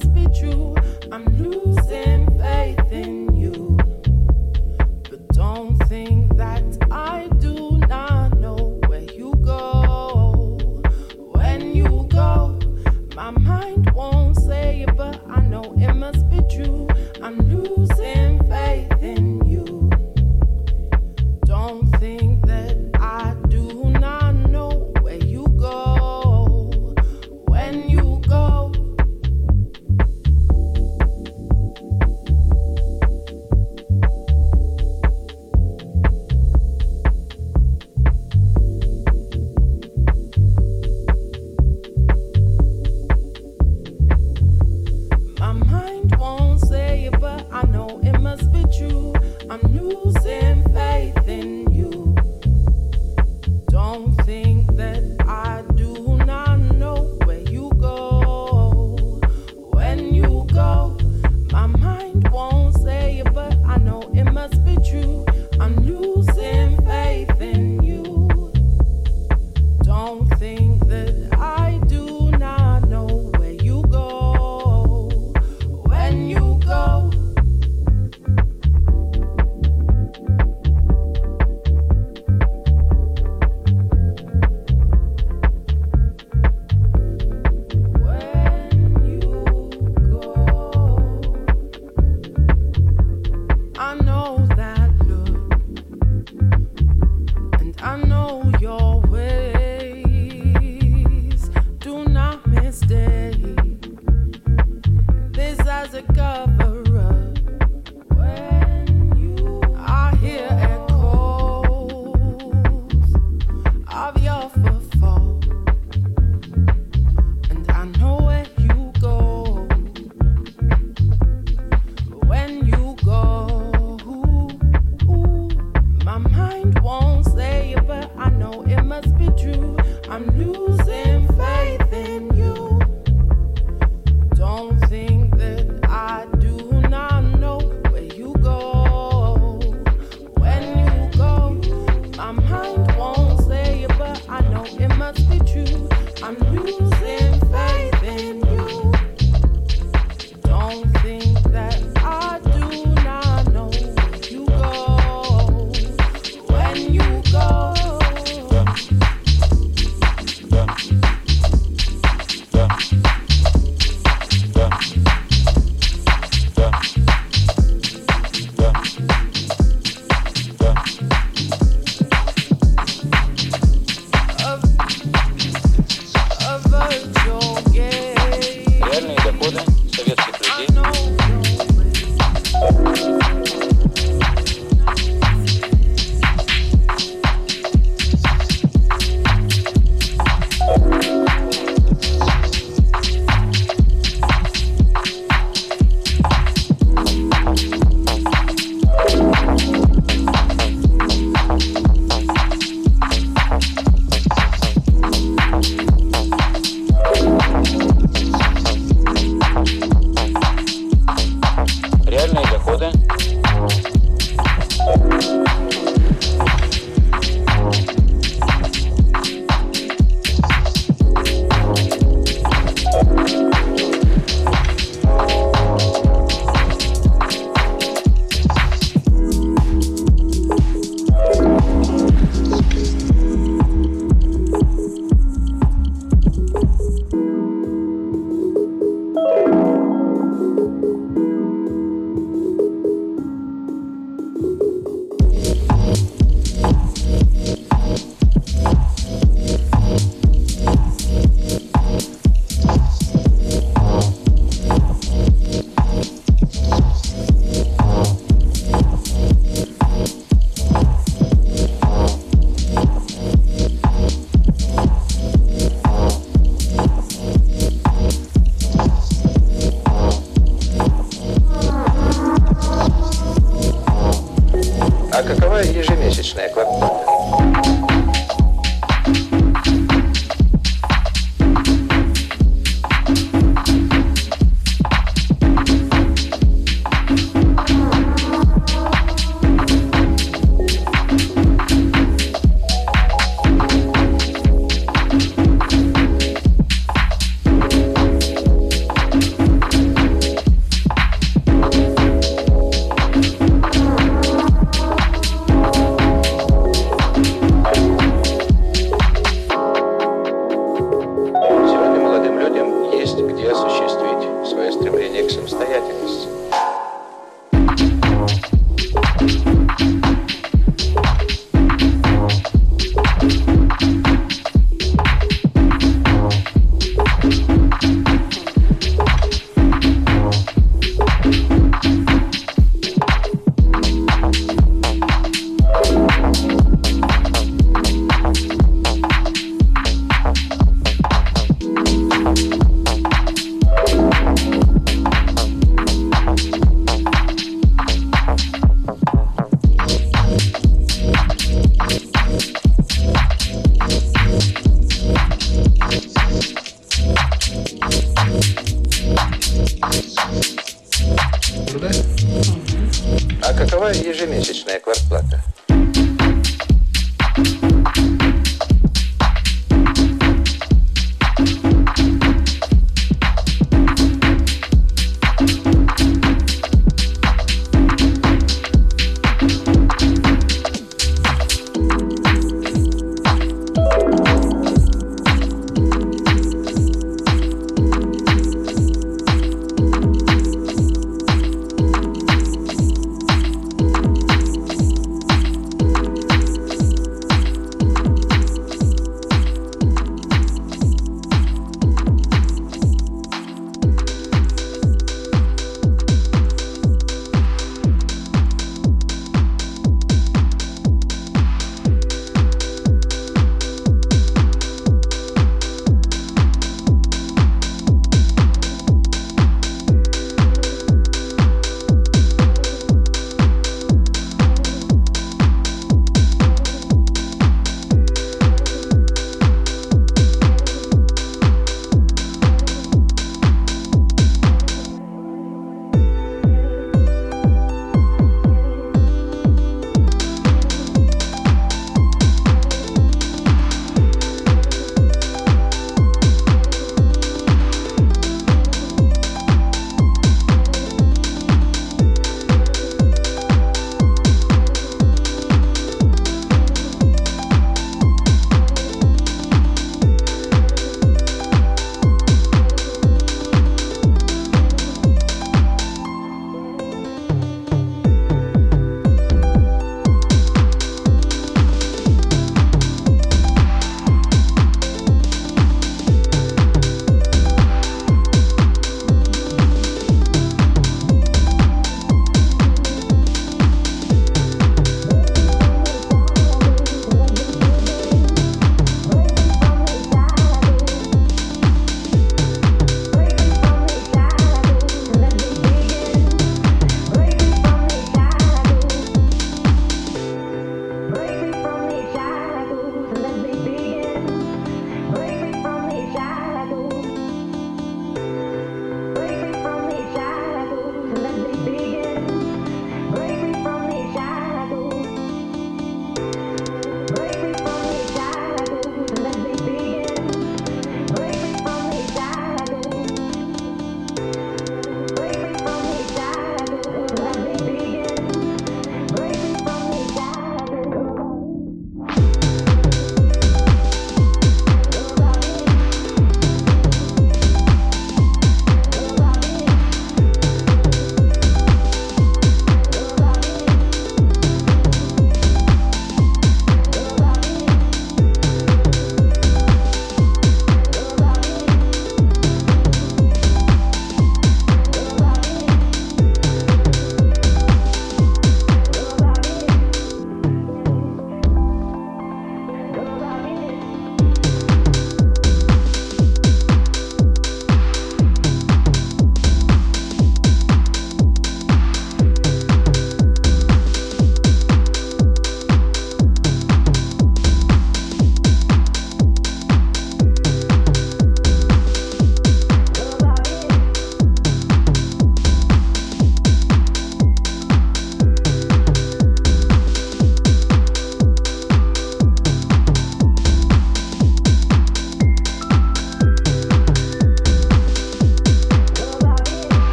must be true. I'm new.